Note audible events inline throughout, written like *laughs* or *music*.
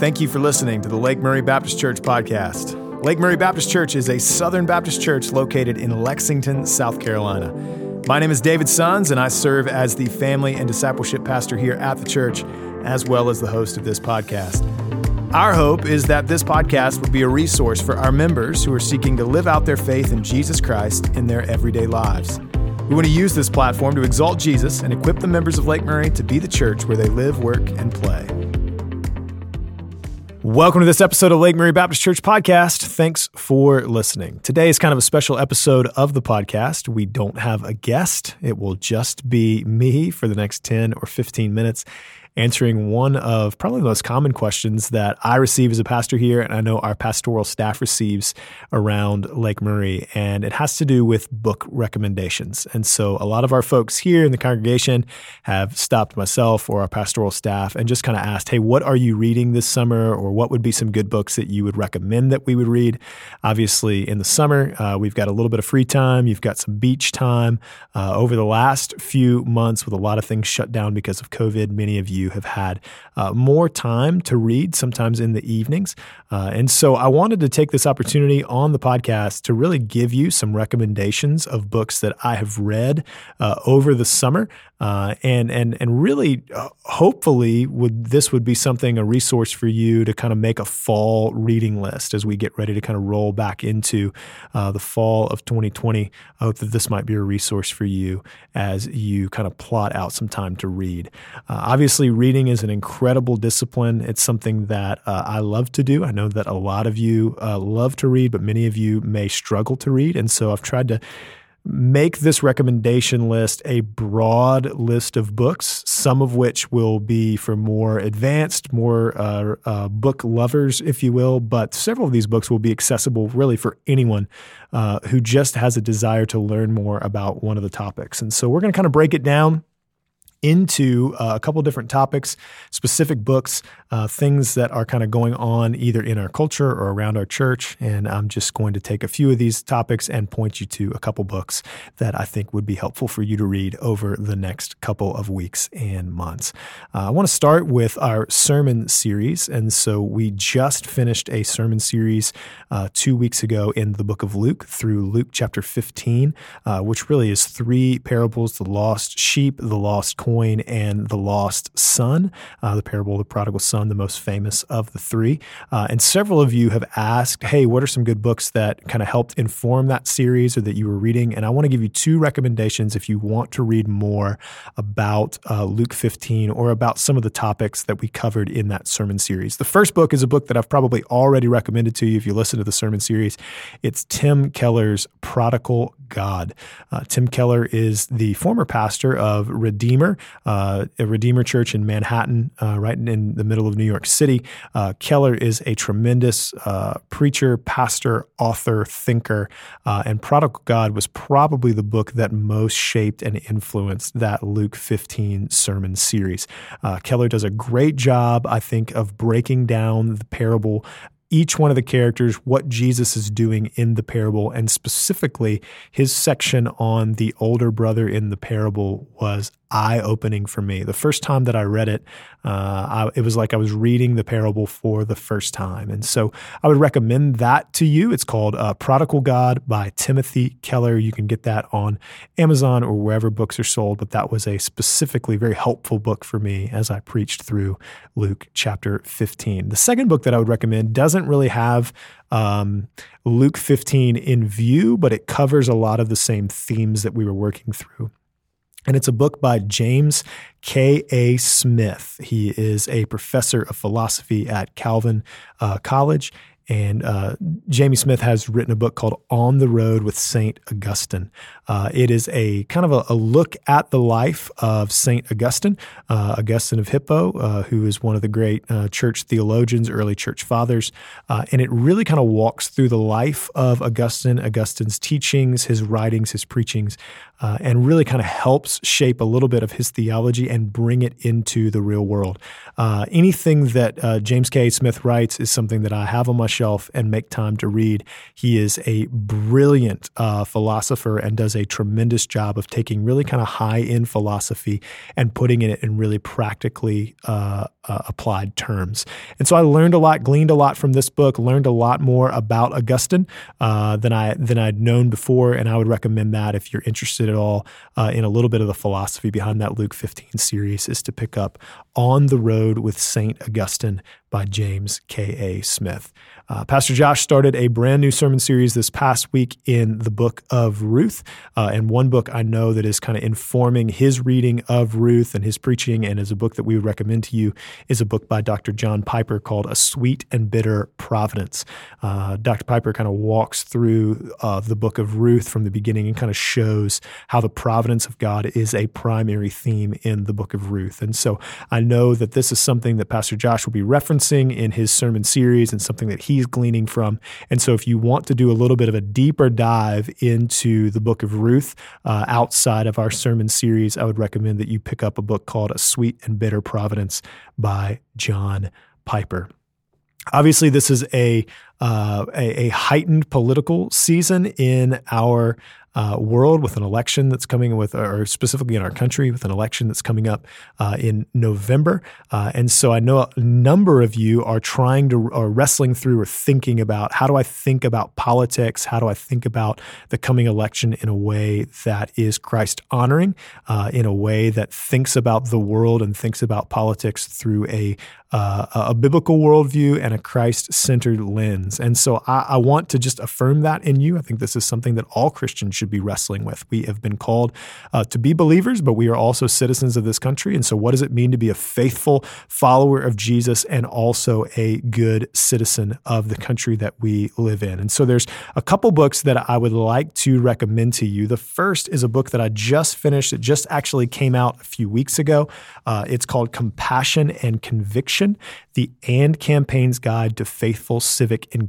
Thank you for listening to the Lake Murray Baptist Church podcast. Lake Murray Baptist Church is a Southern Baptist church located in Lexington, South Carolina. My name is David Sons, and I serve as the family and discipleship pastor here at the church, as well as the host of this podcast. Our hope is that this podcast will be a resource for our members who are seeking to live out their faith in Jesus Christ in their everyday lives. We want to use this platform to exalt Jesus and equip the members of Lake Murray to be the church where they live, work, and play. Welcome to this episode of Lake Murray Baptist Church podcast. Thanks for listening. Today is kind of a special episode of the podcast. We don't have a guest, it will just be me for the next 10 or 15 minutes answering one of probably the most common questions that I receive as a pastor here, and I know our pastoral staff receives around Lake Murray, and it has to do with book recommendations. And so a lot of our folks here in the congregation have stopped myself or our pastoral staff and just kind of asked, hey, what are you reading this summer, or what would be some good books that you would recommend that we would read? Obviously, in the summer, uh, we've got a little bit of free time, you've got some beach time. Uh, over the last few months, with a lot of things shut down because of COVID, many of you you have had uh, more time to read, sometimes in the evenings. Uh, and so I wanted to take this opportunity on the podcast to really give you some recommendations of books that I have read uh, over the summer. Uh, and and and really, uh, hopefully, would this would be something a resource for you to kind of make a fall reading list as we get ready to kind of roll back into uh, the fall of 2020. I hope that this might be a resource for you as you kind of plot out some time to read. obviously, reading is an incredible discipline. It's something that uh, I love to do. I know that a lot of you uh, love to read, but many of you may struggle to read. And so I've tried to make this recommendation list a broad list of books, some of which will be for more advanced, more uh, uh, book lovers, if you will. But several of these books will be accessible really for anyone uh, who just has a desire to learn more about one of the topics. And so we're going to kind of break it down into uh, a couple different topics, specific books, uh, things that are kind of going on either in our culture or around our church. And I'm just going to take a few of these topics and point you to a couple books that I think would be helpful for you to read over the next couple of weeks and months. Uh, I want to start with our sermon series. And so we just finished a sermon series uh, two weeks ago in the book of Luke through Luke chapter 15, uh, which really is three parables the lost sheep, the lost coin coin and the lost son, uh, the parable of the prodigal son, the most famous of the three. Uh, and several of you have asked, hey, what are some good books that kind of helped inform that series or that you were reading? And I want to give you two recommendations if you want to read more about uh, Luke 15 or about some of the topics that we covered in that sermon series. The first book is a book that I've probably already recommended to you if you listen to the sermon series. It's Tim Keller's Prodigal God. Uh, Tim Keller is the former pastor of Redeemer, uh, a Redeemer Church in Manhattan, uh, right in the middle of New York City. Uh, Keller is a tremendous uh, preacher, pastor, author, thinker, and Prodigal God was probably the book that most shaped and influenced that Luke 15 sermon series. Keller does a great job, I think, of breaking down the parable each one of the characters, what Jesus is doing in the parable, and specifically his section on the older brother in the parable was eye opening for me. The first time that I read it, uh, I, it was like I was reading the parable for the first time. And so I would recommend that to you. It's called uh, Prodigal God by Timothy Keller. You can get that on Amazon or wherever books are sold, but that was a specifically very helpful book for me as I preached through Luke chapter 15. The second book that I would recommend doesn't really have um, Luke 15 in view, but it covers a lot of the same themes that we were working through. And it's a book by James K.A. Smith. He is a professor of philosophy at Calvin uh, College. And uh, Jamie Smith has written a book called On the Road with St. Augustine. Uh, it is a kind of a, a, look at the life of St. Augustine, uh, Augustine of Hippo, uh, who is one of the great uh, church theologians, early church fathers. Uh, and it really kind of walks through the life of Augustine, Augustine's teachings, his writings, his preachings, and really kind of helps shape a little bit of his theology and bring it into the real world. anything that James K. Smith writes is something that I have on my shelf and make time to read. He is a brilliant uh, philosopher and does a tremendous job of taking really kind of high end philosophy and putting it in really practically uh, uh, applied terms. And so I learned a lot, gleaned a lot from this book, learned a lot more about Augustine uh, than I than I'd known before, and I would recommend that if you're interested at all uh, in a little bit of the philosophy behind that Luke 15 series, is to pick up On the Road with Saint Augustine by James K. A. Smith. Uh, Pastor Josh started a brand new sermon series this past week in the book of Ruth. Uh, and one book I know that is kind of informing his reading of Ruth and his preaching, and is a book that we would recommend to you, is a book by Dr. John Piper called A Sweet and Bitter Providence. Uh, Dr. Piper kind of walks through uh, the book of Ruth from the beginning and kind of shows how the providence of God is a primary theme in the book of Ruth. And so I know that this is something that Pastor Josh will be referencing in his sermon series and something that he's gleaning from. And so, if you want to do a little bit of a deeper dive into the book of Ruth uh, outside of our sermon series, I would recommend that you pick up a book called A Sweet and Bitter Providence by John Piper. Obviously, this is a, uh, a, a heightened political season in our uh, world with an election that's coming with, or specifically in our country with an election that's coming up uh, in November. Uh, and so I know a number of you are trying to, or wrestling through or thinking about how do I think about politics? How do I think about the coming election in a way that is Christ honoring, uh, in a way that thinks about the world and thinks about politics through a uh, a biblical worldview and a Christ centered lens. And so I, I, want to just affirm that in you. I think this is something that all Christians should be wrestling with. We have been called uh, to be believers, but we are also citizens of this country. And so, what does it mean to be a faithful follower of Jesus and also a good citizen of the country that we live in? And so, there's a couple books that I would like to recommend to you. The first is a book that I just finished, it just actually came out a few weeks ago. Uh, it's called Compassion and Conviction The AND Campaign's Guide to Faithful Civic Engagement.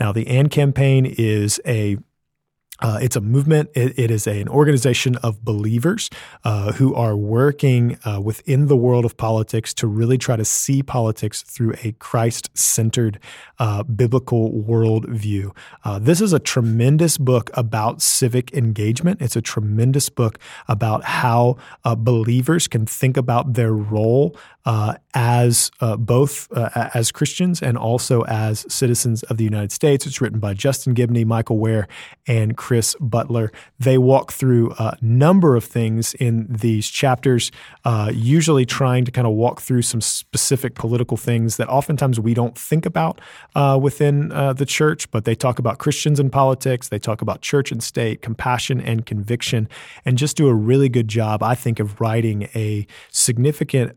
Now, the AND campaign is a uh, it's a movement. it, it is a, an organization of believers uh, who are working uh, within the world of politics to really try to see politics through a Christ centered uh, biblical worldview. Uh, this is a tremendous book about civic engagement. It's a tremendous book about how uh, believers can think about their role as both as Christians and also as citizens of the United States. It's written by Justin Giboney, Michael Wear, and Chris Butler. They walk through a number of things in these chapters, uh, usually trying to kind of walk through some specific political things that oftentimes we don't think about uh, within uh, the church, but they talk about Christians and politics. They talk about church and state, compassion and conviction, and just do a really good job, I think, of writing a significant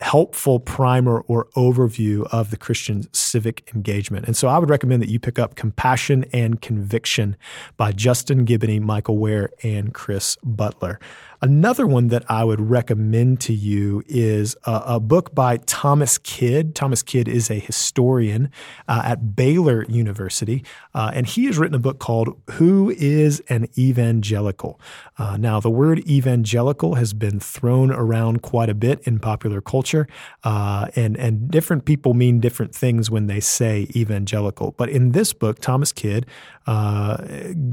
helpful primer or overview of the Christian civic engagement. And so I would recommend that you pick up Compassion and Conviction by Justin Giboney, Michael Wear, and Chris Butler. Another one that I would recommend to you is a, a book by Thomas Kidd. Thomas Kidd is a historian uh, at Baylor University, uh, and he has written a book called Who is an Evangelical? Uh, now, the word evangelical has been thrown around quite a bit in popular culture, uh, and, and different people mean different things when they say evangelical. But in this book, Thomas Kidd uh,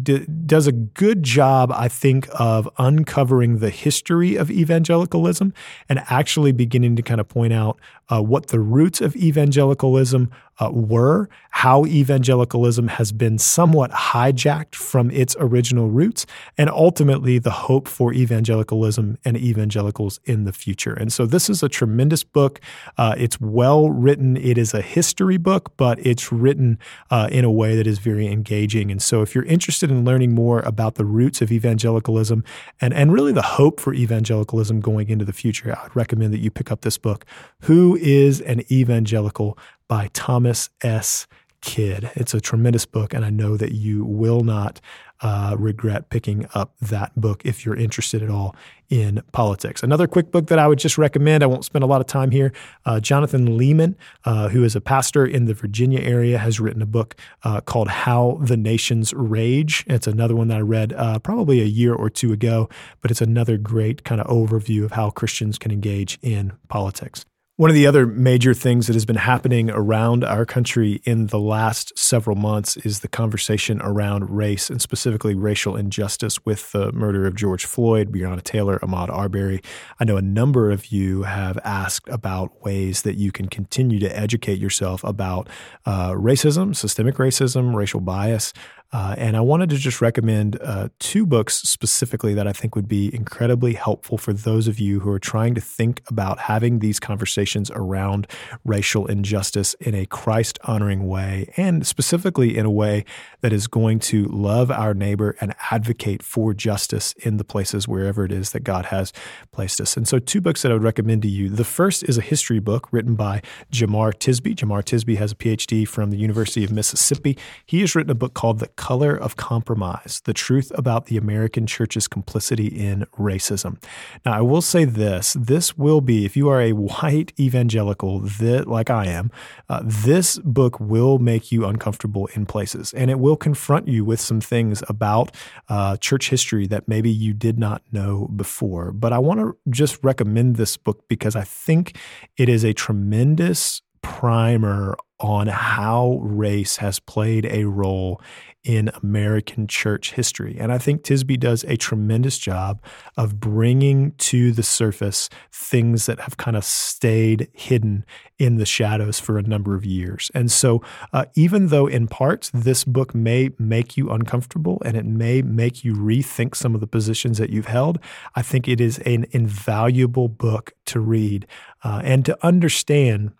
d- does a good job, I think, of uncovering the history of evangelicalism and actually beginning to kind of point out uh, what the roots of evangelicalism uh, were, how evangelicalism has been somewhat hijacked from its original roots, and ultimately the hope for evangelicalism and evangelicals in the future. And so this is a tremendous book. Uh, it's well written. It is a history book, but it's written uh, in a way that is very engaging. And so if you're interested in learning more about the roots of evangelicalism and, and really the hope for evangelicalism going into the future, I would recommend that you pick up this book, Who is an Evangelical by Thomas S. Kidd. It's a tremendous book, and I know that you will not uh, regret picking up that book if you're interested at all in politics. Another quick book that I would just recommend, I won't spend a lot of time here. Uh, Jonathan Leeman, uh, who is a pastor in the Virginia area, has written a book uh, called How the Nations Rage. It's another one that I read uh, probably a year or two ago, but it's another great kind of overview of how Christians can engage in politics. One of the other major things that has been happening around our country in the last several months is the conversation around race and specifically racial injustice with the murder of George Floyd, Breonna Taylor, Ahmaud Arbery. I know a number of you have asked about ways that you can continue to educate yourself about uh, racism, systemic racism, racial bias. Uh, and I wanted to just recommend uh, two books specifically that I think would be incredibly helpful for those of you who are trying to think about having these conversations around racial injustice in a Christ honoring way, and specifically in a way that is going to love our neighbor and advocate for justice in the places wherever it is that God has placed us. And so, two books that I would recommend to you. The first is a history book written by Jemar Tisby. Jemar Tisby has a PhD from the University of Mississippi. He has written a book called The color of compromise, the truth about the American church's complicity in racism. Now, I will say this this will be, if you are a white evangelical that, like I am, uh, this book will make you uncomfortable in places and it will confront you with some things about uh, church history that maybe you did not know before. But I want to just recommend this book because I think it is a tremendous primer on how race has played a role in American church history. And I think Tisby does a tremendous job of bringing to the surface things that have kind of stayed hidden in the shadows for a number of years. And so, uh, even though in parts this book may make you uncomfortable and it may make you rethink some of the positions that you've held, I think it is an invaluable book to read uh, and to understand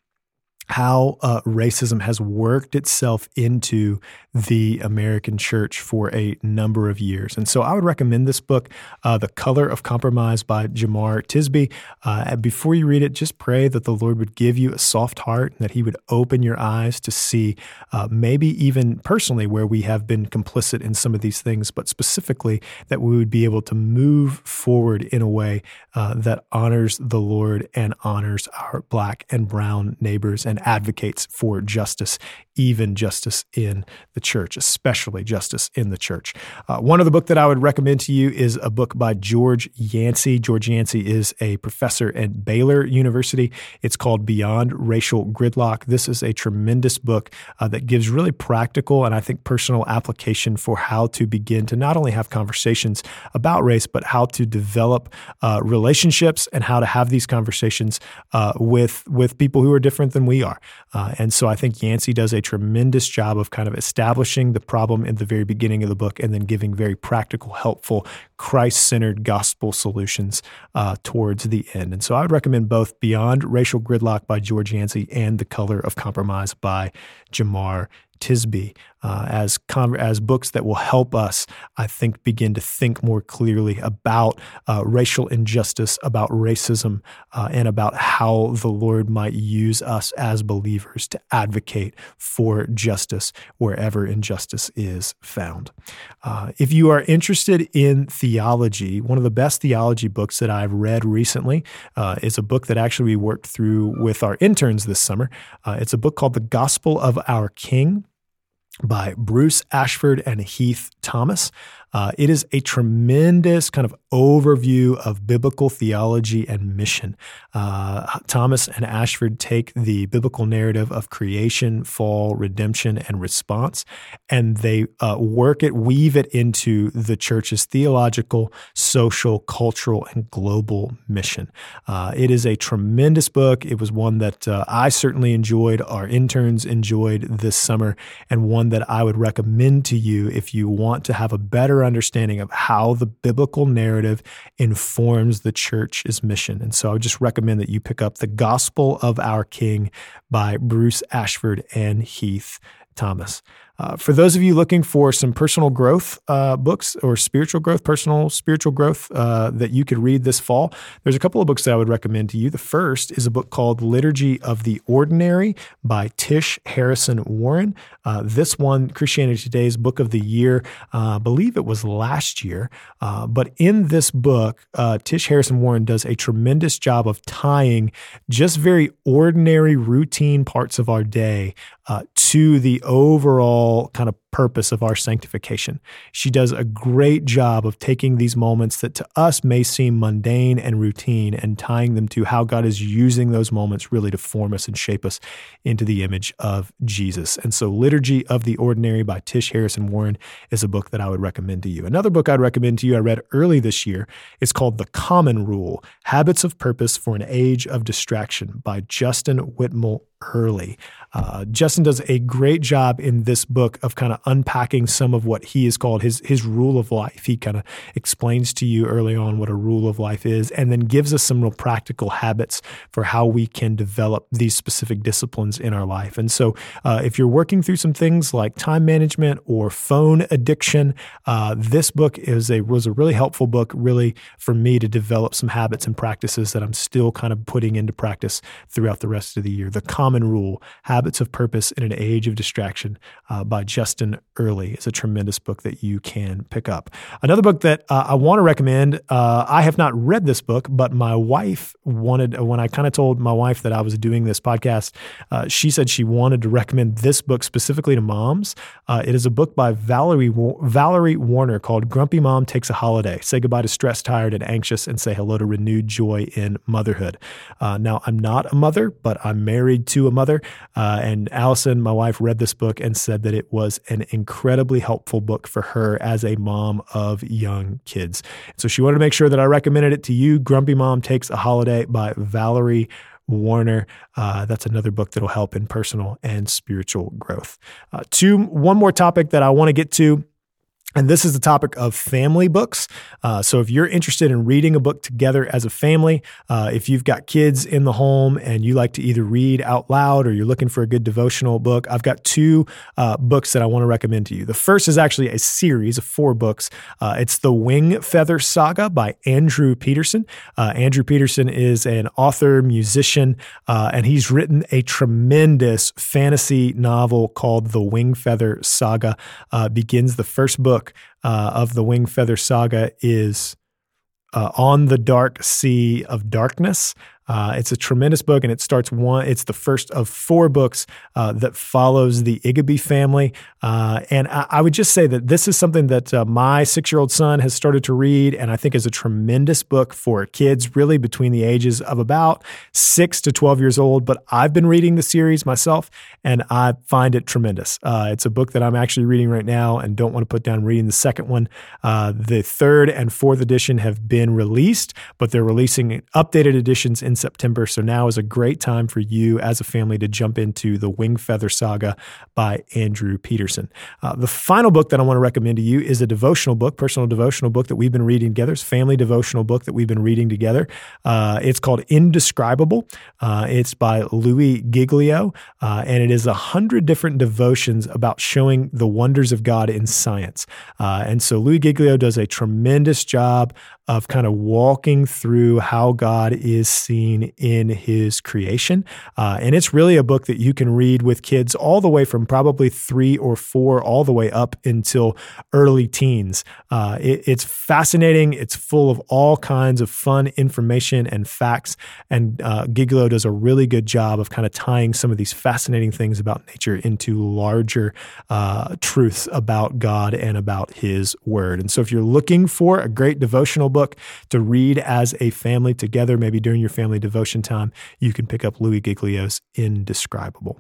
how uh, racism has worked itself into the American church for a number of years. And so I would recommend this book, uh, The Color of Compromise by Jemar Tisby. Uh, before you read it, just pray that the Lord would give you a soft heart and that He would open your eyes to see uh, maybe even personally where we have been complicit in some of these things, but specifically that we would be able to move forward in a way uh, that honors the Lord and honors our black and brown neighbors and advocates for justice, even justice in the church, especially justice in the church. Uh, one of the book that I would recommend to you is a book by George Yancey. George Yancey is a professor at Baylor University. It's called Beyond Racial Gridlock. This is a tremendous book uh, that gives really practical and I think personal application for how to begin to not only have conversations about race, but how to develop uh, relationships and how to have these conversations uh, with with people who are different than we are. Uh, and so I think Yancey does a tremendous job of kind of establishing the problem in the very beginning of the book and then giving very practical, helpful, Christ centered gospel solutions uh, towards the end. And so I would recommend both Beyond Racial Gridlock by George Yancey and The Color of Compromise by Jemar Tisby uh, as con- as books that will help us, I think, begin to think more clearly about uh, racial injustice, about racism, uh, and about how the Lord might use us as believers to advocate for justice wherever injustice is found. Uh, if you are interested in theology, one of the best theology books that I've read recently uh, is a book that actually we worked through with our interns this summer. Uh, it's a book called The Gospel of Our King by Bruce Ashford and Heath Thomas. Uh, it is a tremendous kind of overview of biblical theology and mission. Uh, Thomas and Ashford take the biblical narrative of creation, fall, redemption, and response, and they uh, work it, weave it into the church's theological, social, cultural, and global mission. Uh, it is a tremendous book. It was one that uh, I certainly enjoyed, our interns enjoyed this summer, and one that I would recommend to you if you want to have a better understanding of how the biblical narrative informs the church's mission. And so I would just recommend that you pick up The Gospel of Our King by Bruce Ashford and Heath Thomas. Uh, for those of you looking for some personal growth uh, books or spiritual growth, personal spiritual growth uh, that you could read this fall, there's a couple of books that I would recommend to you. The first is a book called Liturgy of the Ordinary by Tish Harrison Warren. Uh, this one, Christianity Today's Book of the Year, uh, I believe it was last year. But in this book, Tish Harrison Warren does a tremendous job of tying just very ordinary, routine parts of our day to the overall kind of purpose of our sanctification. She does a great job of taking these moments that to us may seem mundane and routine and tying them to how God is using those moments really to form us and shape us into the image of Jesus. And so, Liturgy of the Ordinary by Tish Harrison Warren is a book that I would recommend to you. Another book I'd recommend to you I read early this year is called The Common Rule Habits of Purpose for an Age of Distraction by Justin Whitmel Earley. Uh, Justin does a great job in this book of kind of unpacking some of what he has called his his rule of life. He kind of explains to you early on what a rule of life is, and then gives us some real practical habits for how we can develop these specific disciplines in our life. And so, uh, if you're working through some things like time management or phone addiction, uh, this book is a was a really helpful book, really for me to develop some habits and practices that I'm still kind of putting into practice throughout the rest of the year. The Common Rule Habits of Purpose in an Age of Distraction uh, by Justin Earley is a tremendous book that you can pick up. Another book that uh, I want to recommend, uh, I have not read this book, but my wife wanted, when I kind of told my wife that I was doing this podcast, uh, she said she wanted to recommend this book specifically to moms. Uh, it is a book by Valerie, Valerie Warner called Grumpy Mom Takes a Holiday Say Goodbye to Stress, Tired, and Anxious, and Say Hello to Renewed Joy in Motherhood. Uh, now, I'm not a mother, but I'm married to a mother. Uh, and Allison, my wife, read this book and said that it was an incredibly helpful book for her as a mom of young kids. So she wanted to make sure that I recommended it to you. Grumpy Mom Takes a Holiday by Valerie Warner. Uh, that's another book that'll help in personal and spiritual growth. Uh, two, one more topic that I want to get to and this is the topic of family books. Uh, so, if you're interested in reading a book together as a family, uh, if you've got kids in the home and you like to either read out loud or you're looking for a good devotional book, I've got two uh, books that I want to recommend to you. The first is actually a series of four books. Uh, it's The Wing Feather Saga by Andrew Peterson. Uh, Andrew Peterson is an author, musician, uh, and he's written a tremendous fantasy novel called The Wing Feather Saga. begins the first book book uh, of the Wing Feather Saga is uh, On the Dark Sea of Darkness. Uh, it's a tremendous book, and it starts one. It's the first of four books uh, that follows the Igby family. Uh, and I, I, would just say that this is something that uh, my six-year-old son has started to read, and I think is a tremendous book for kids, really between the ages of about six to twelve years old. But I've been reading the series myself, and I find it tremendous. Uh, it's a book that I'm actually reading right now, and don't want to put down reading the second one. Uh, the third and fourth edition have been released, but they're releasing updated editions in in September. So now is a great time for you as a family to jump into the Wing Feather Saga by Andrew Peterson. Uh, the final book that I want to recommend to you is a devotional book, personal devotional book that we've been reading together. It's family devotional book that we've been reading together. Uh, it's called Indescribable. Uh, it's by Louis Giglio, uh, and it is a hundred different devotions about showing the wonders of God in science. Uh, and so Louis Giglio does a tremendous job of kind of walking through how God is seen in his creation. Uh, and it's really a book that you can read with kids all the way from probably three or four, all the way up until early teens. Uh, it, it's fascinating. It's full of all kinds of fun information and facts. And uh, Giglio does a really good job of kind of tying some of these fascinating things about nature into larger uh, truths about God and about his word. And so if you're looking for a great devotional book to read as a family together, maybe during your family devotion time, you can pick up Louis Giglio's Indescribable.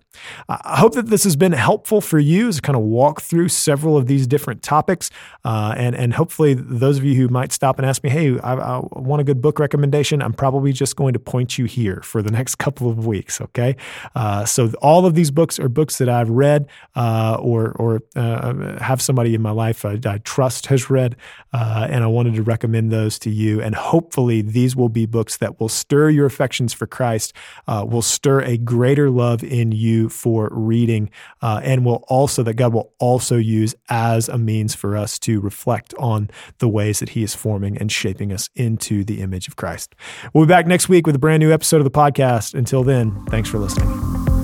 I hope that this has been helpful for you as kind of walk through several of these different topics. Uh, and, and hopefully, those of you who might stop and ask me, hey, I, I want a good book recommendation, I'm probably just going to point you here for the *laughs* next couple of weeks. Okay. Uh, so, all of these books are books that I've read uh, or, or uh, have somebody in my life I, I trust has read. Uh, and I wanted to recommend those those to you. And hopefully, these will be books that will stir your affections for Christ, uh, will stir a greater love in you for reading, uh, and will also, that God will also use as a means for us to reflect on the ways that He is forming and shaping us into the image of Christ. We'll be back next week with a brand new episode of the podcast. Until then, thanks for listening.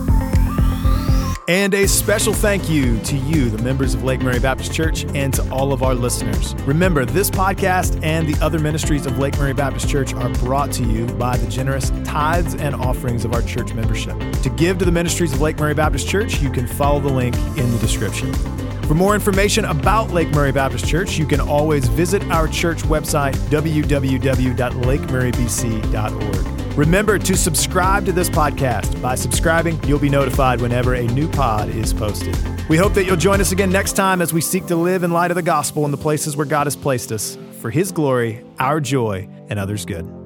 And a special thank you to you, the members of Lake Murray Baptist Church, and to all of our listeners. Remember, this podcast and the other ministries of Lake Murray Baptist Church are brought to you by the generous tithes and offerings of our church membership. To give to the ministries of Lake Murray Baptist Church, you can follow the link in the description. For more information about Lake Murray Baptist Church, you can always visit our church website, www.lakemurraybc.org. Remember to subscribe to this podcast. By subscribing, you'll be notified whenever a new pod is posted. We hope that you'll join us again next time as we seek to live in light of the gospel in the places where God has placed us for His glory, our joy, and others' good.